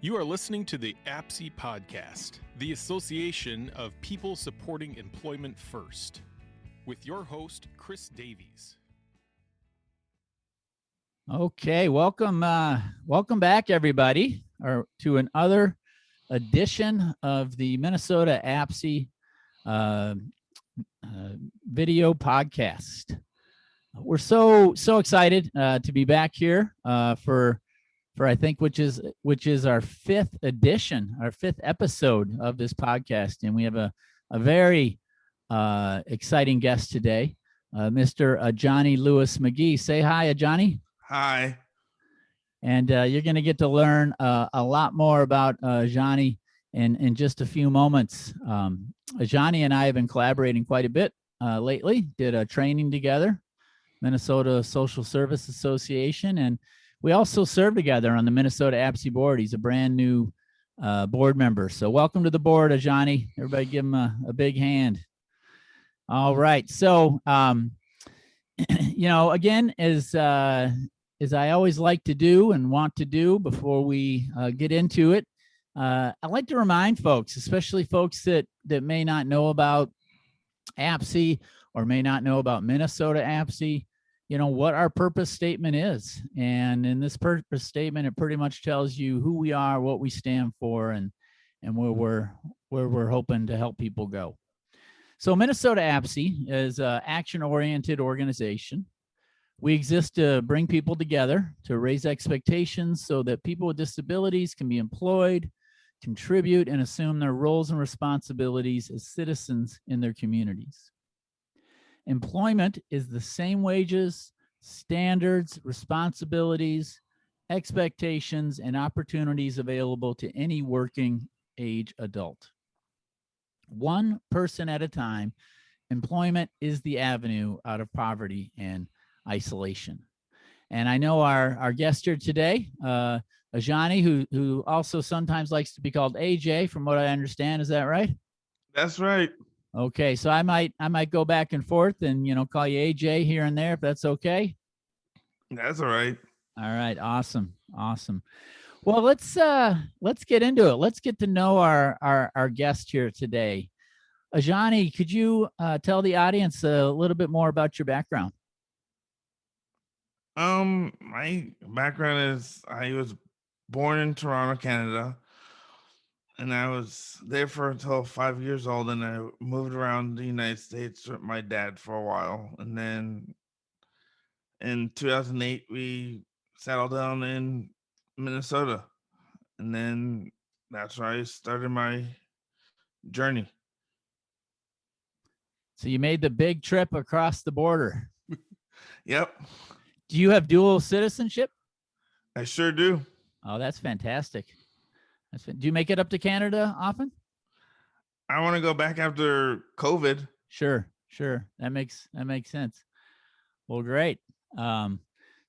You are listening to the APSE podcast, the Association of People Supporting Employment First, with your host, Chris Davies. Okay, welcome, uh, welcome back, everybody, or to another edition of the Minnesota APSE uh, uh, video podcast. We're so so excited uh, to be back here uh, for for I think which is which is our fifth edition, our fifth episode of this podcast, and we have a a very uh, exciting guest today, uh, Mr. Uh, Ajani Lewis McGhee. Say hi, Ajani. Hi. And uh, you're going to get to learn uh, a lot more about uh, Ajani in in just a few moments. Um, Ajani and I have been collaborating quite a bit uh, lately. Did a training together, Minnesota Social Service Association, and we also serve together on the Minnesota APSE board. He's a brand new uh, board member. So welcome to the board, Ajani. Everybody give him a, a big hand. All right. So, um, you know, again, as, uh, as I always like to do and want to do before we uh, get into it, uh, I like to remind folks, especially folks that, that may not know about APSE or may not know about Minnesota APSE, you know what our purpose statement is. And in this purpose statement it pretty much tells you who we are what we stand for and and where we're where we're hoping to help people go. So minnesota APSE is an action oriented organization. We exist to bring people together to raise expectations so that people with disabilities can be employed contribute and assume their roles and responsibilities as citizens in their communities Employment is the same wages, standards, responsibilities, expectations, and opportunities available to any working age adult. One person at a time, employment is the avenue out of poverty and isolation. And I know our, our guest here today, uh, Ajani, who, who also sometimes likes to be called AJ, from what I understand. Is that right? That's right. Okay, so I might I might go back and forth and you know call you AJ here and there if that's okay. That's all right. All right, awesome. Awesome. Well, let's uh let's get into it. Let's get to know our our our guest here today. Ajani, could you uh, tell the audience a little bit more about your background? Um, my background is I was born in Toronto, Canada and I was there for until five years old, and I moved around the United States with my dad for a while, and then in 2008 we settled down in Minnesota, and then that's where I started my journey. So you made the big trip across the border. Yep, Do you have dual citizenship? I sure do. Oh, that's fantastic. That's fan- Do you make it up to Canada often? I want to go back after COVID. Sure, sure. That makes that makes sense. Well, great. Um,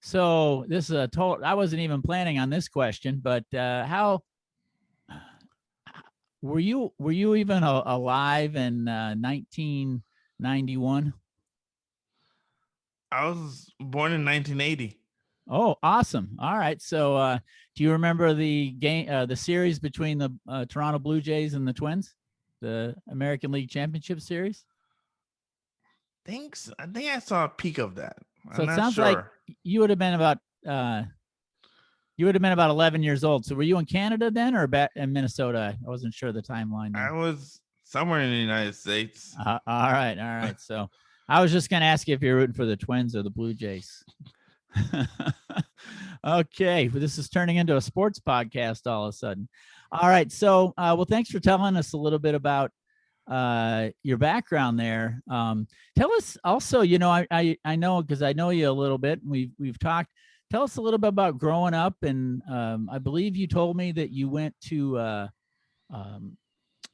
so this is a total. I wasn't even planning on this question, but uh, how were you? Were you even a, alive in uh, 1991? I was born in 1980. Oh, awesome! All right. So, uh, do you remember the game, uh, the series between the uh, Toronto Blue Jays and the Twins, the American League Championship Series? Thanks. I think I saw a peek of that. So I'm it not sounds sure. like you would have been about uh you would have been about 11 years old. So were you in Canada then or back in Minnesota? I wasn't sure the timeline. I was somewhere in the United States. Uh, all right, all right. So I was just going to ask you if you're rooting for the Twins or the Blue Jays. okay, well, this is turning into a sports podcast all of a sudden. All right, so uh, well, thanks for telling us a little bit about uh, your background there. Um, tell us also, you know, I I, I know because I know you a little bit. And we've we've talked. Tell us a little bit about growing up, and um, I believe you told me that you went to. Uh, um,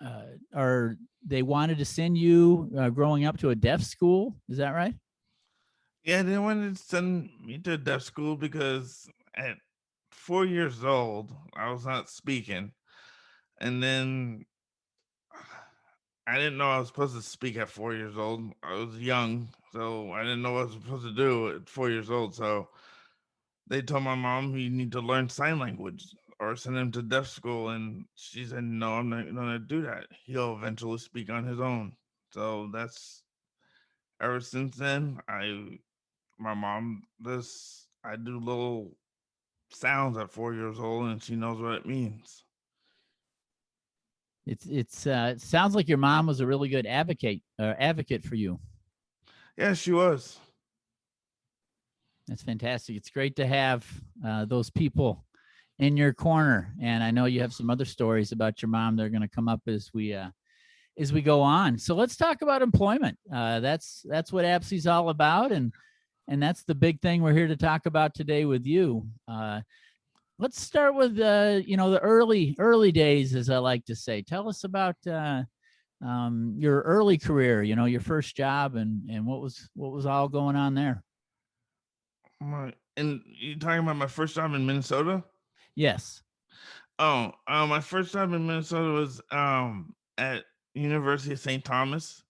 uh, or they wanted to send you uh, growing up to a deaf school. Is that right? Yeah, they wanted to send me to deaf school because at four years old, I was not speaking. And then I didn't know I was supposed to speak at four years old. I was young, so I didn't know what I was supposed to do at four years old. So they told my mom, you need to learn sign language. or send him to deaf school. And she said, no, I'm not going to do that. He'll eventually speak on his own. So that's ever since then. I, my mom, this, I do little sounds at four years old and she knows what it means. It's, it's, uh, it sounds like your mom was a really good advocate, uh, advocate for you. Yeah, she was. That's fantastic. It's great to have uh, those people in your corner. And I know you have some other stories about your mom that are going to come up as we uh, as we go on. So let's talk about employment. Uh, that's that's what APSE's all about, and and that's the big thing we're here to talk about today with you. Uh, let's start with uh, you know the early early days, as I like to say. Tell us about uh, um, your early career. You know, your first job, and and what was what was all going on there. My and you talking about my first job in Minnesota? Yes. Oh, um, my first job in Minnesota was um at University of St. Thomas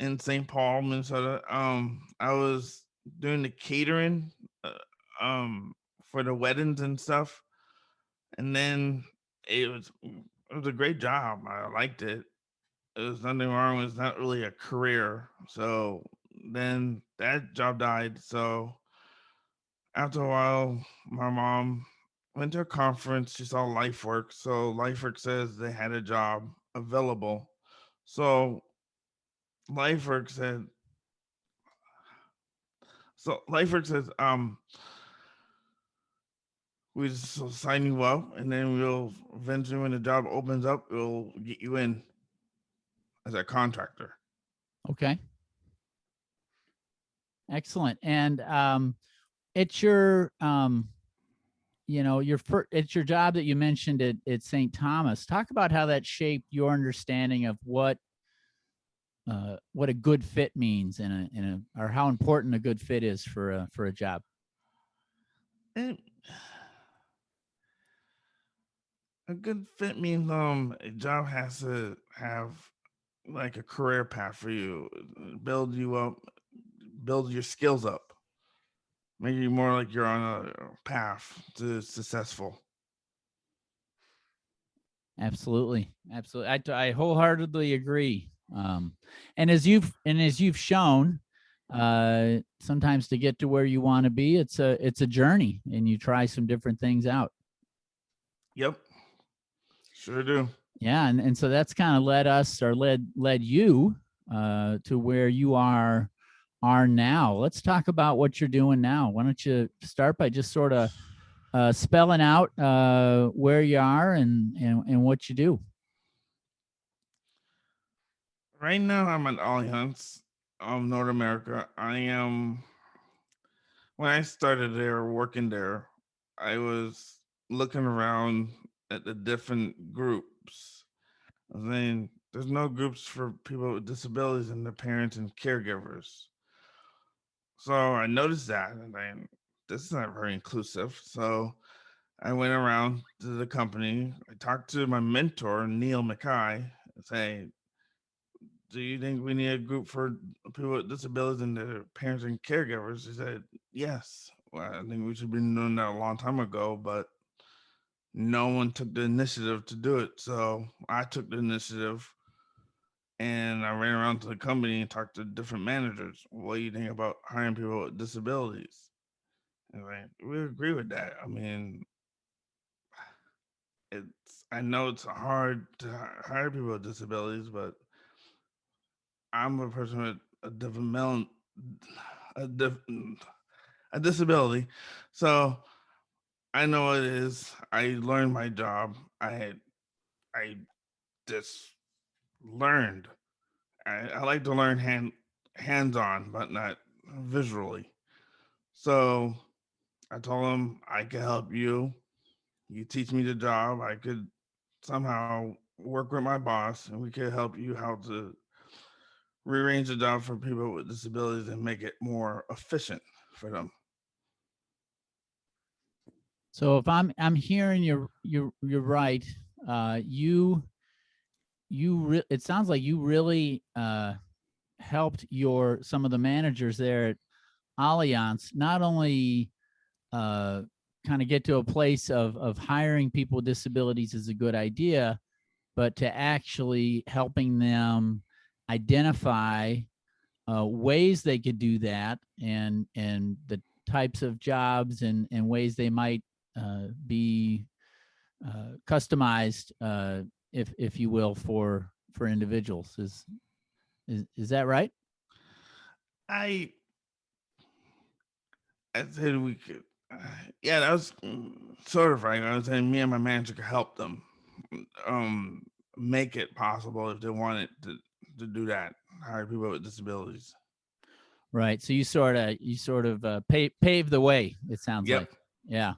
in St. Paul, Minnesota. Um, I was doing the catering, uh, um, for the weddings and stuff, and then it was it was a great job. I liked it. There was nothing wrong. It's not really a career. So then that job died. So after a while, my mom went to a conference. She saw LifeWork. So LifeWork says they had a job available. So LifeWork said, so LifeWork says, um, we just sign you up and then we'll eventually when the job opens up, we'll get you in as a contractor. Okay. Excellent. And um, it's your um, you know your first it's your job that you mentioned at, at st thomas talk about how that shaped your understanding of what uh, what a good fit means in a in a or how important a good fit is for a for a job. And a good fit means um a job has to have like a career path for you, build you up, build your skills up, make you more like you're on a path to successful. absolutely absolutely. I, I wholeheartedly agree um, and as you've and as you've shown uh, sometimes to get to where you want to be it's a it's a journey and you try some different things out. Yep, sure do. yeah and, and so that's kind of led us or led led you uh to where you are are now. Let's talk about what you're doing now. Why don't you start by just sort of uh spelling out uh where you are and and, and what you do Right now, I'm at Allianz of North America. I am. When I started there, working there, I was looking around at the different groups. And then there's no groups for people with disabilities and their parents and caregivers. So I noticed that, and then this is not very inclusive. So I went around to the company. I talked to my mentor, Neil Mackay, and say, do you think we need a group for people with disabilities and their parents and caregivers? He said, yes. Well, I think we should be doing that a long time ago, but no one took the initiative to do it. So I took the initiative and I ran around to the company and talked to different managers. What do you think about hiring people with disabilities? And we agree with that. I mean, it's I know it's hard to hire people with disabilities, but I'm a person with a developmental a, dif- a disability, so I know what it is. I learned my job. I I just learned. I, I like to learn hand hands on, but not visually. So I told him I could help you. You teach me the job. I could somehow work with my boss, and we could help you how to rearrange the job for people with disabilities and make it more efficient for them. So if I'm I'm hearing you you you're right. Uh, you you re- it sounds like you really uh, helped your some of the managers there at Allianz not only uh, kind of get to a place of of hiring people with disabilities is a good idea, but to actually helping them identify uh, ways they could do that and and the types of jobs and and ways they might uh, be uh, customized, uh, if if you will, for for individuals. Is is is that right? I I said we could. Uh, yeah, that was mm, sort of right. I was saying me and my manager could help them um make it possible if they wanted to to do that. Hire people with disabilities. Right. So you sort of you sort of uh, pave pave the way. It sounds Yep. like. Yeah.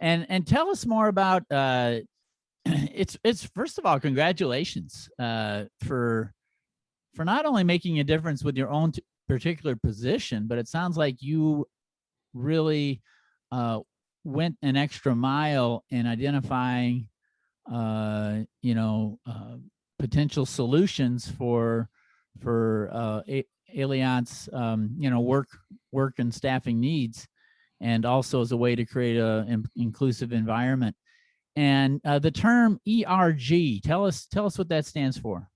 And and tell us more about. Uh, it's it's first of all, congratulations uh, for for not only making a difference with your own t- particular position, but it sounds like you really uh, went an extra mile in identifying, uh, you know, uh, potential solutions for for uh, A- Allianz, um, you know, work work and staffing needs, and also as a way to create a in- inclusive environment. And uh, the term ERG, tell us tell us what that stands for.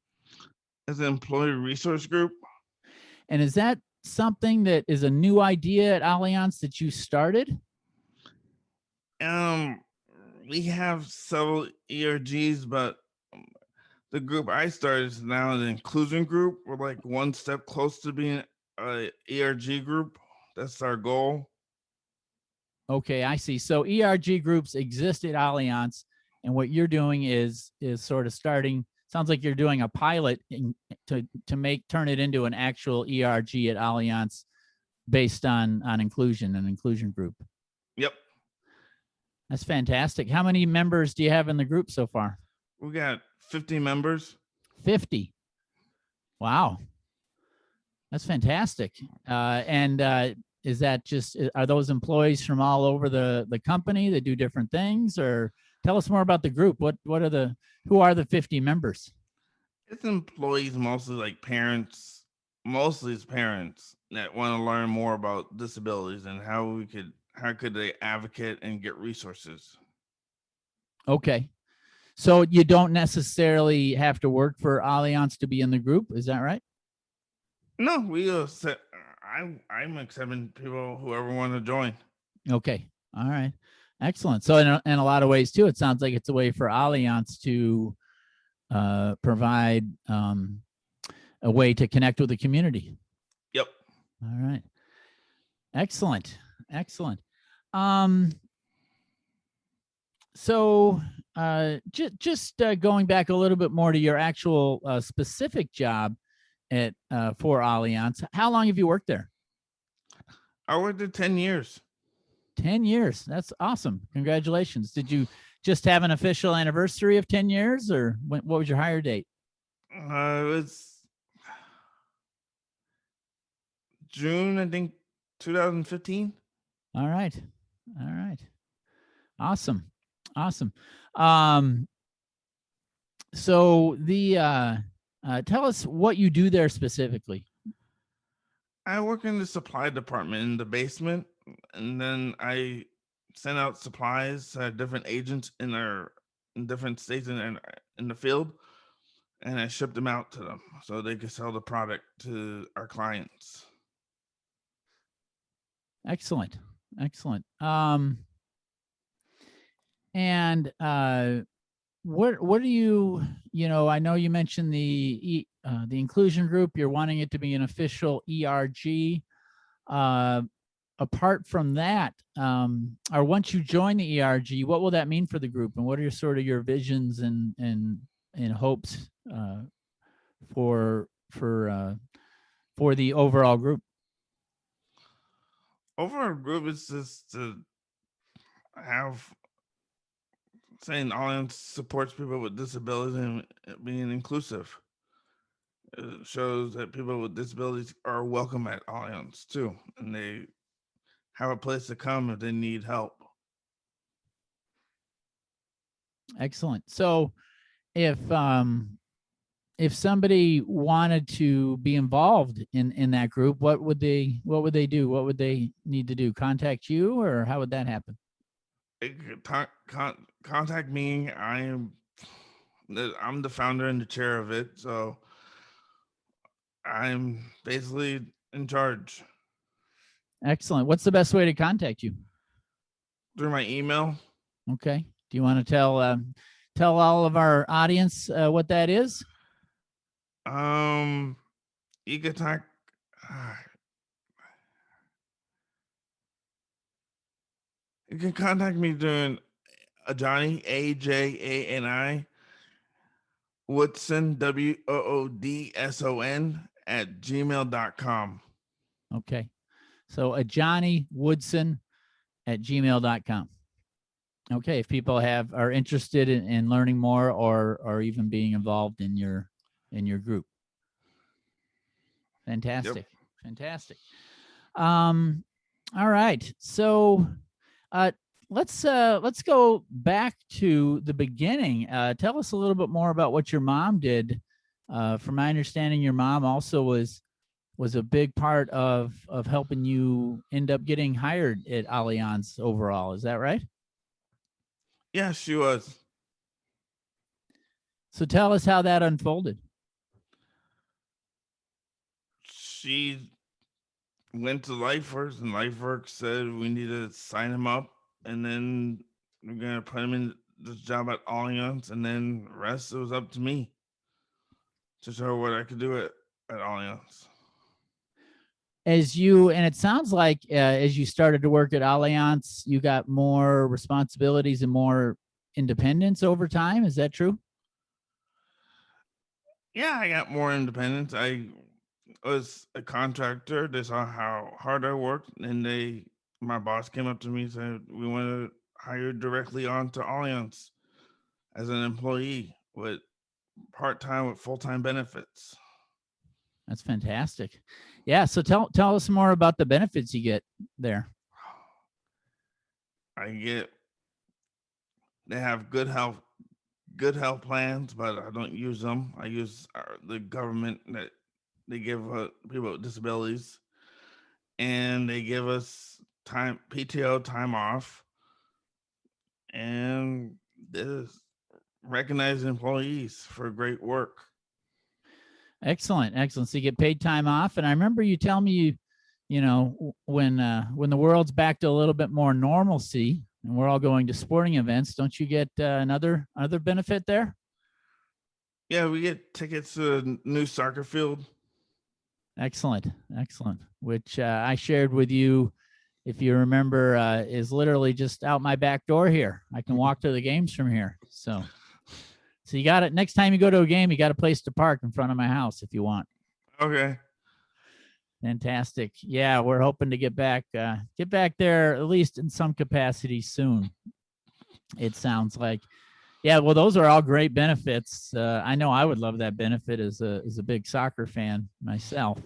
As an employee resource group, And is that something that is a new idea at Allianz that you started? um, we have several ERGs, but the group I started is now an inclusion group. We're like one step close to being a ERG group. That's our goal. Okay, I see. So ERG groups exist at Allianz, and what you're doing is is sort of starting. Sounds like you're doing a pilot in, to to make turn it into an actual ERG at Allianz, based on on inclusion and inclusion group. Yep. That's fantastic. How many members do you have in the group so far? We got 50 members. 50. Wow. That's fantastic. Uh, and uh, is that just, are those employees from all over the, the company that do different things? Or tell us more about the group. What, what are the, who are the 50 members? It's employees, mostly like parents, mostly it's parents that want to learn more about disabilities and how we could, how could they advocate and get resources. Okay. So you don't necessarily have to work for Allianz to be in the group. Is that right? No, we set, I'm I'm accepting people whoever want to join. Okay. All right. Excellent. So in a, in a lot of ways too, it sounds like it's a way for Allianz to uh, provide um, a way to connect with the community. Yep. All right. Excellent. Excellent. Um, so uh, ju- just uh, going back a little bit more to your actual uh, specific job at uh, for Allianz, how long have you worked there? I worked there 10 years. 10 years. That's awesome. Congratulations. Did you just have an official anniversary of 10 years or when, what was your hire date? Uh, it was June, I think, 2015. All right. All right. Awesome. Awesome. Um so the uh uh tell us what you do there specifically. I work in the supply department in the basement, and then I send out supplies to different agents in our in different states in in, in the field, and I ship them out to them so they can sell the product to our clients. Excellent. Excellent. Um and uh what what do you you know i know you mentioned the uh, the inclusion group you're wanting it to be an official erg uh apart from that um or once you join the erg what will that mean for the group? And what are your sort of your visions and and and hopes uh for for uh for the overall group? Overall group is just to have saying Allianz supports people with disabilities and uh, being inclusive. It shows that people with disabilities are welcome at Allianz too, and they have a place to come if they need help. Excellent. So if um if somebody wanted to be involved in in that group, what would they what would they do? What would they need to do? Contact you or how would that happen? Con- contact me. I am I'm the founder and the chair of it, so I'm basically in charge Excellent. What's the best way to contact you? through my email. Okay. Do you want to tell um, tell all of our audience uh, what that is? Um, you can talk. You can contact me during uh, Ajani A J A N I Woodson W O O D S O N at gmail.com. Okay. So a Johnny Woodson at gmail.com. Okay. If people have are interested in, in learning more or or even being involved in your in your group. Fantastic. Fantastic. Um all right. So uh let's uh let's go back to the beginning. Uh tell us a little bit more about what your mom did. Uh from my understanding your mom also was was a big part of of helping you end up getting hired at Allianz overall. Is that right? Yeah, she was. So tell us how that unfolded. She went to LifeWorks and LifeWorks said we need to sign him up and then we're gonna put him in this job at Allianz and then the rest it was up to me to show what I could do at, at Allianz. As you and it sounds like uh, as you started to work at Allianz, you got more responsibilities and more independence over time. Is that true? Yeah, I got more independence. I was a contractor. They saw how hard I worked, and they, my boss came up to me and said, "We want to hire directly onto Allianz as an employee with part time with full time benefits." That's fantastic. Yeah. So tell tell us more about the benefits you get there. I get they have good health good health plans, but I don't use them. I use uh, the government that they give uh, people with disabilities, and they give us time PTO time off, and this recognize employees for great work. Excellent, excellent. So you get paid time off, and I remember you telling me you, you know, when uh, when the world's back to a little bit more normalcy, and we're all going to sporting events, don't you get uh, another other benefit there? Yeah, we get tickets to a new soccer field. Excellent, excellent. Which uh, I shared with you, if you remember, uh, is literally just out my back door here. I can walk to the games from here. So, so you got it. Next time you go to a game, you got a place to park in front of my house if you want. Okay. Fantastic. Yeah, we're hoping to get back uh get back there at least in some capacity soon. It sounds like. Yeah, well those are all great benefits. Uh I know I would love that benefit as a as a big soccer fan myself.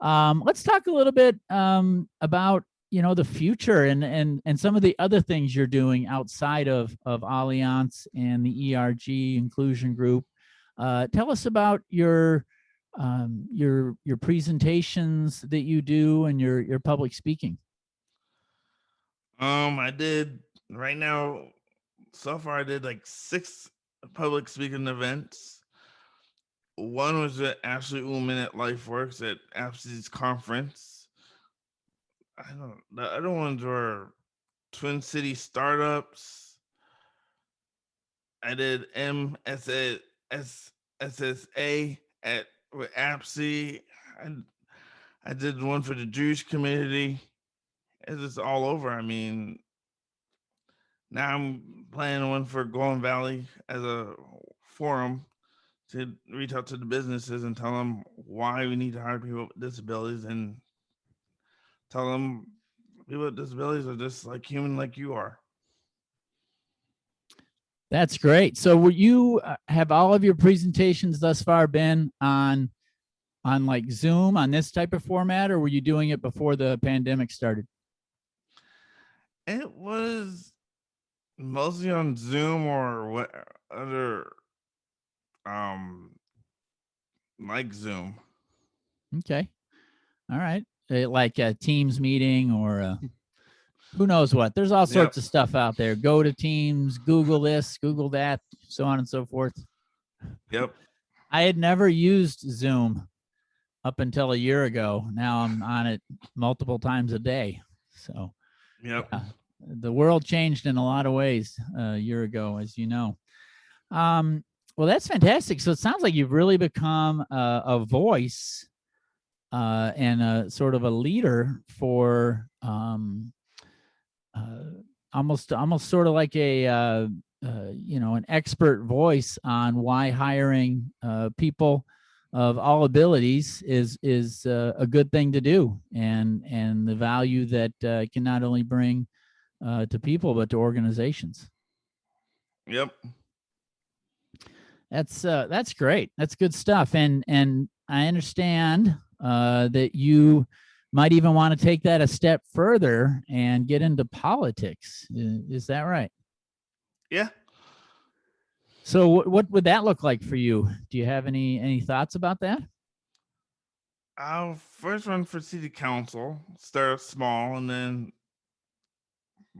Um let's talk a little bit um about you know the future and and and some of the other things you're doing outside of of Allianz and the ERG inclusion group. Uh tell us about your um, your your presentations that you do and your your public speaking. Um, I did right now. So far, I did like six public speaking events. One was at Ashley Ullman at LifeWorks at Ashley's conference. I don't. The other ones were Twin City startups. I did MSA at with APSE. I I did one for the Jewish community. It's just all over. I mean, now I'm planning one for Golden Valley as a forum to reach out to the businesses and tell them why we need to hire people with disabilities and tell them people with disabilities are just like human like you are. That's great. So, were you uh, have all of your presentations thus far been on on like Zoom on this type of format, or were you doing it before the pandemic started? It was mostly on Zoom or what other um like Zoom. Okay, all right, Uh, like a Teams meeting or a who knows what? There's all sorts of stuff out there. Go to Teams, Google this, Google that, so on and so forth. Yep. I had never used Zoom up until a year ago. Now I'm on it multiple times a day. So Yep. Yeah. The world changed in a lot of ways uh, a year ago, as you know. Um, well, that's fantastic. So it sounds like you've really become a, a voice uh, and a sort of a leader for um, uh, almost almost sort of like a uh, uh, you know an expert voice on why hiring uh, people of all abilities is is uh, a good thing to do and and the value that uh, can not only bring uh, to people but to organizations. Yep. that's uh that's great. That's good stuff. And and i understand uh that you might even want to take that a step further and get into politics. Is that right? Yeah. so what, what would that look like for you? Do you have any any thoughts about that? I'll first run for city council, start small, and then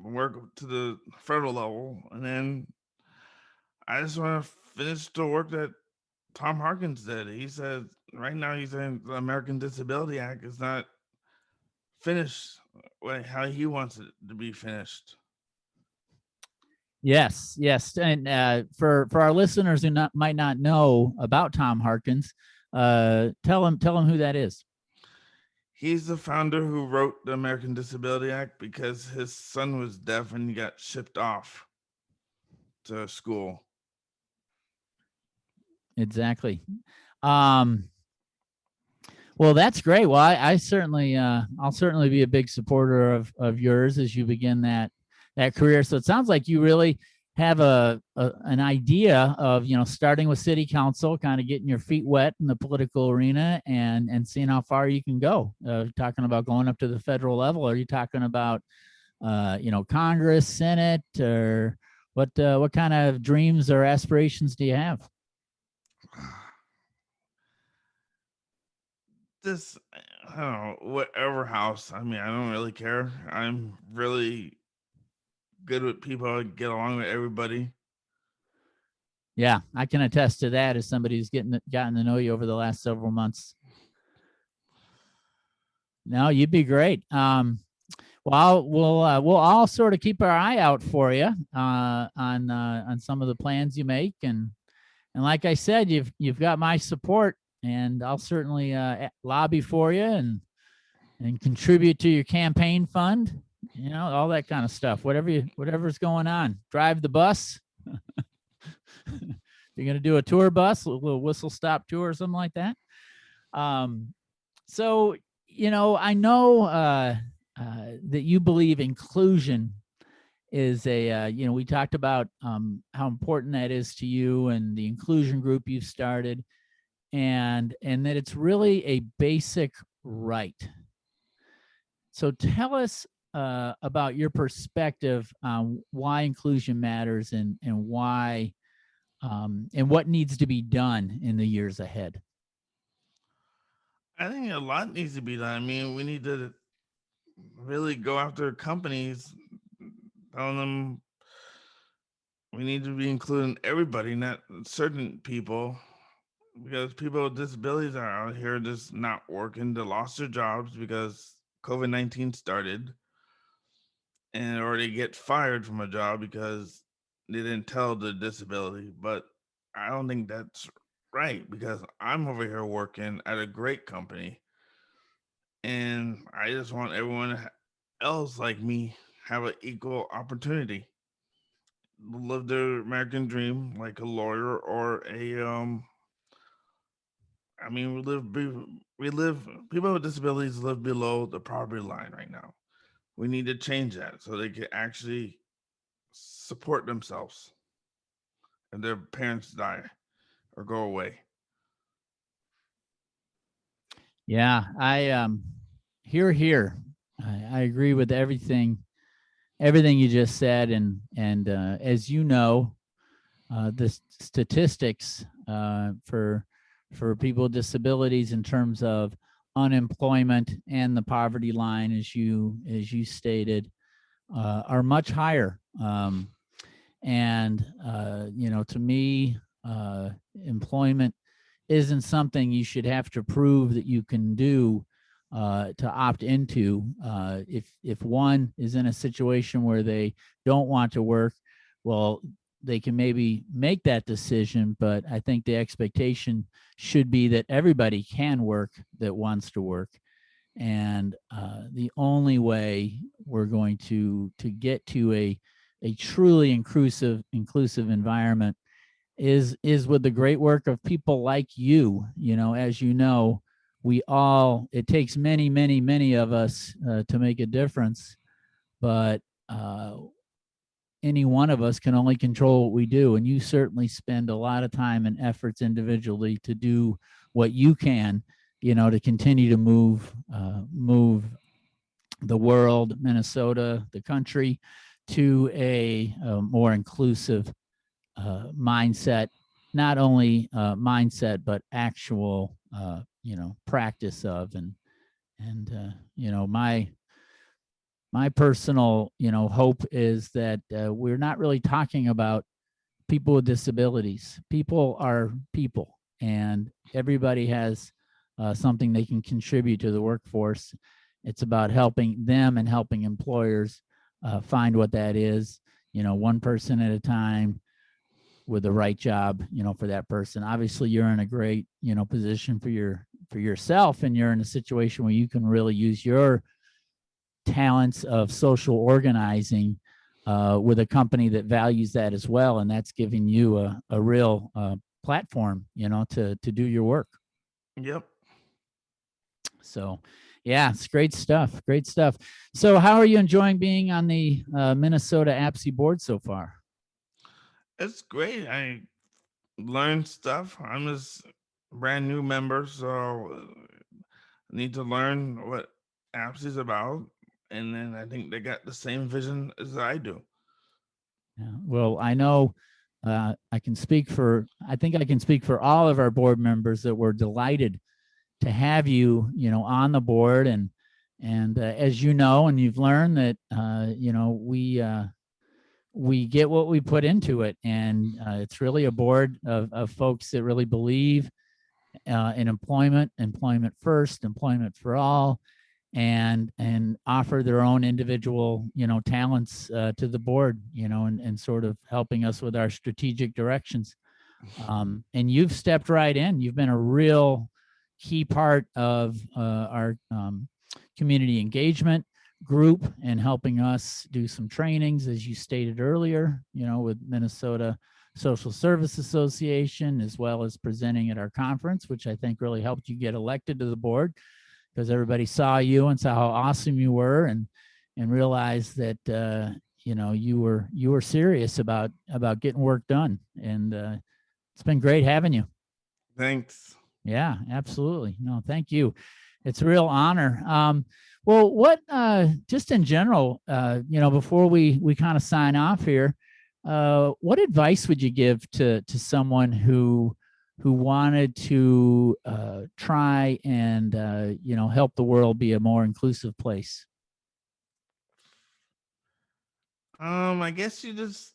work to the federal level. And then I just want to finish the work that Tom Harkins did. He said right now he's saying the American Disability Act is not finished way how he wants it to be finished. Yes, yes, and uh, for for our listeners who not might not know about Tom Harkins, uh, tell him tell him who that is. He's the founder who wrote the American Disability Act because his son was deaf and he got shipped off to school. Exactly. Um, well, that's great. Well, I, I certainly, uh, I'll certainly be a big supporter of of yours as you begin that that career. So it sounds like you really have a, a an idea of you know starting with city council, kind of getting your feet wet in the political arena, and and seeing how far you can go. Uh, talking about going up to the federal level. Are you talking about uh, you know Congress, Senate, or what? Uh, what kind of dreams or aspirations do you have? this I don't know, whatever house. I mean, I don't really care. I'm really good with people. Get along with everybody. Yeah, I can attest to that as somebody who's getting gotten to know you over the last several months. No, you'd be great. Um, well, we'll uh, we'll all sort of keep our eye out for you uh, on uh, on some of the plans you make, and and like I said, you've you've got my support, and I'll certainly uh, lobby for you and and contribute to your campaign fund. You know, all that kind of stuff. Whatever you whatever's going on, drive the bus. you're going to do a tour bus, a little whistle stop tour or something like that. Um, so, you know, I know uh, uh, that you believe inclusion is a, uh, you know, we talked about um, how important that is to you and the inclusion group you've started and, and that it's really a basic right. So tell us uh, about your perspective on why inclusion matters and, and why um, and what needs to be done in the years ahead. I think a lot needs to be done. I mean, we need to really go after companies, telling them we need to be including everybody, not certain people, because people with disabilities are out here just not working. They lost their jobs because COVID 19 started and or they get fired from a job because they didn't tell the disability. But I don't think that's right because I'm over here working at a great company and I just want everyone else like me have an equal opportunity live their American dream like a lawyer or a um I mean we live we live people with disabilities live below the poverty line right now. We need to change that so they can actually support themselves if their parents die or go away. Yeah, I um here here. I, I agree with everything everything you just said and and uh, as you know uh, the statistics uh, for for people with disabilities in terms of unemployment and the poverty line as you as you stated uh, are much higher. Um, and uh, you know, to me, uh, employment isn't something you should have to prove that you can do uh, to opt into. Uh, if if one is in a situation where they don't want to work, well, they can maybe make that decision. But I think the expectation should be that everybody can work that wants to work, and uh, the only way we're going to to get to a a truly inclusive inclusive environment is is with the great work of people like you you know as you know we all it takes many many many of us uh, to make a difference but uh, any one of us can only control what we do and you certainly spend a lot of time and efforts individually to do what you can you know to continue to move uh, move the world minnesota the country to a, a more inclusive uh, mindset, not only uh, mindset but actual, uh, you know, practice of and and uh, you know my my personal you know hope is that uh, we're not really talking about people with disabilities. People are people, and everybody has uh, something they can contribute to the workforce. It's about helping them and helping employers uh, find what that is you know one person at a time with the right job you know for that person obviously you're in a great you know position for your for yourself and you're in a situation where you can really use your talents of social organizing uh, with a company that values that as well and that's giving you a, a real uh, platform you know to to do your work Yep. so yeah, it's great stuff. Great stuff. So, how are you enjoying being on the uh, Minnesota APSE board so far? It's great. I learned stuff. I'm just a brand new member, so uh, I need to learn what APSE is about. And then I think they got the same vision as I do. Yeah. Well, I know uh, I can speak for, I think I can speak for all of our board members that we're delighted to have you, you know, on the board and and uh, as you know, and you've learned that, uh, you know, we uh, we get what we put into it, and uh, it's really a board of, of folks that really believe uh, in employment, employment first, employment for all, and and offer their own individual, you know, talents uh, to the board, you know, and and sort of helping us with our strategic directions. Um, and you've stepped right in. You've been a real key part of uh, our um, community engagement group and helping us do some trainings, as you stated earlier, you know, with Minnesota Social Service Association, as well as presenting at our conference, which I think really helped you get elected to the board because everybody saw you and saw how awesome you were and and realized that uh, you know you were you were serious about about getting work done and uh, it's been great having you Thanks. yeah, absolutely. No, thank you. It's a real honor. Um, well, what uh, just in general, uh, you know, before we we kind of sign off here, uh, what advice would you give to to someone who who wanted to uh, try and uh, you know help the world be a more inclusive place? Um, I guess you just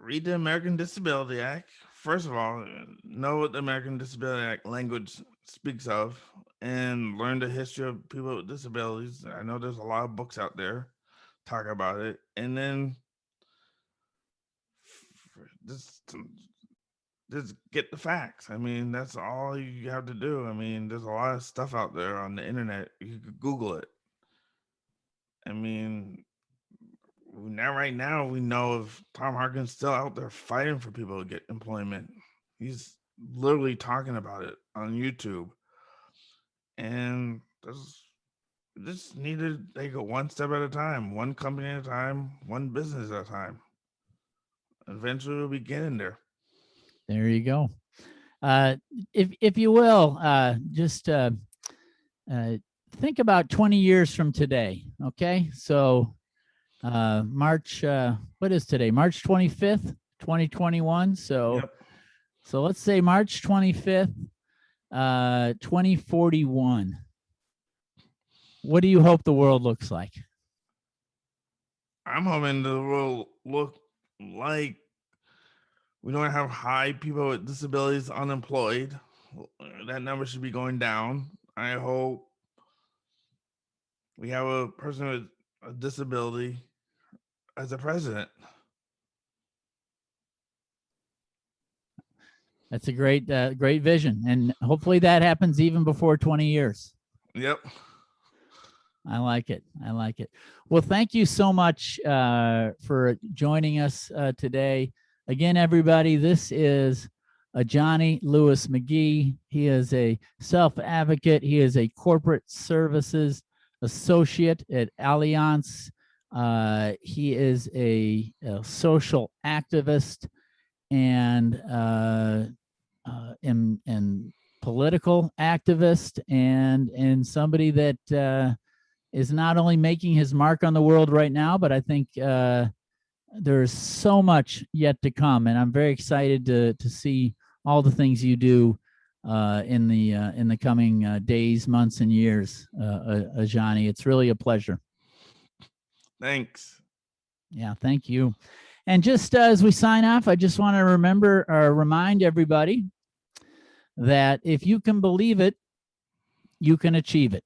read the American Disability Act. First of all, know what the American Disability Act language speaks of and learn the history of people with disabilities. I know there's a lot of books out there talk about it. And then just just get the facts. I mean, that's all you have to do. I mean, there's a lot of stuff out there on the internet. You could Google it. I mean, now right now we know if Tom Harkin's still out there fighting for people to get employment. He's literally talking about it on YouTube. And there's just need to take it one step at a time, one company at a time, one business at a time. Eventually we'll be getting there. There you go. Uh, if if you will, uh, just uh, uh, think about 20 years from today. Okay, so uh, March. Uh, what is today? March 25th, 2021. So Yep. so let's say March 25th, uh, 2041. What do you hope the world looks like? I'm hoping the world look like we don't have high people with disabilities unemployed. That number should be going down. I hope we have a person with a disability as a president. That's a great, uh, great vision, and hopefully that happens even before 20 years. Yep. I like it. I like it. Well, thank you so much uh, for joining us uh, today. Again, everybody, this is Ajani Lewis McGhee. He is a self advocate. He is a corporate services associate at Allianz. Uh, he is a, a social activist and uh, uh, and, and political activist and and somebody that uh, is not only making his mark on the world right now, but I think uh, there's so much yet to come, and I'm very excited to to see all the things you do uh, in the uh, in the coming uh, days, months, and years, uh, uh, Ajani. It's really a pleasure. Thanks. Yeah, thank you. And just as we sign off, I just want to remember or remind everybody that if you can believe it, you can achieve it.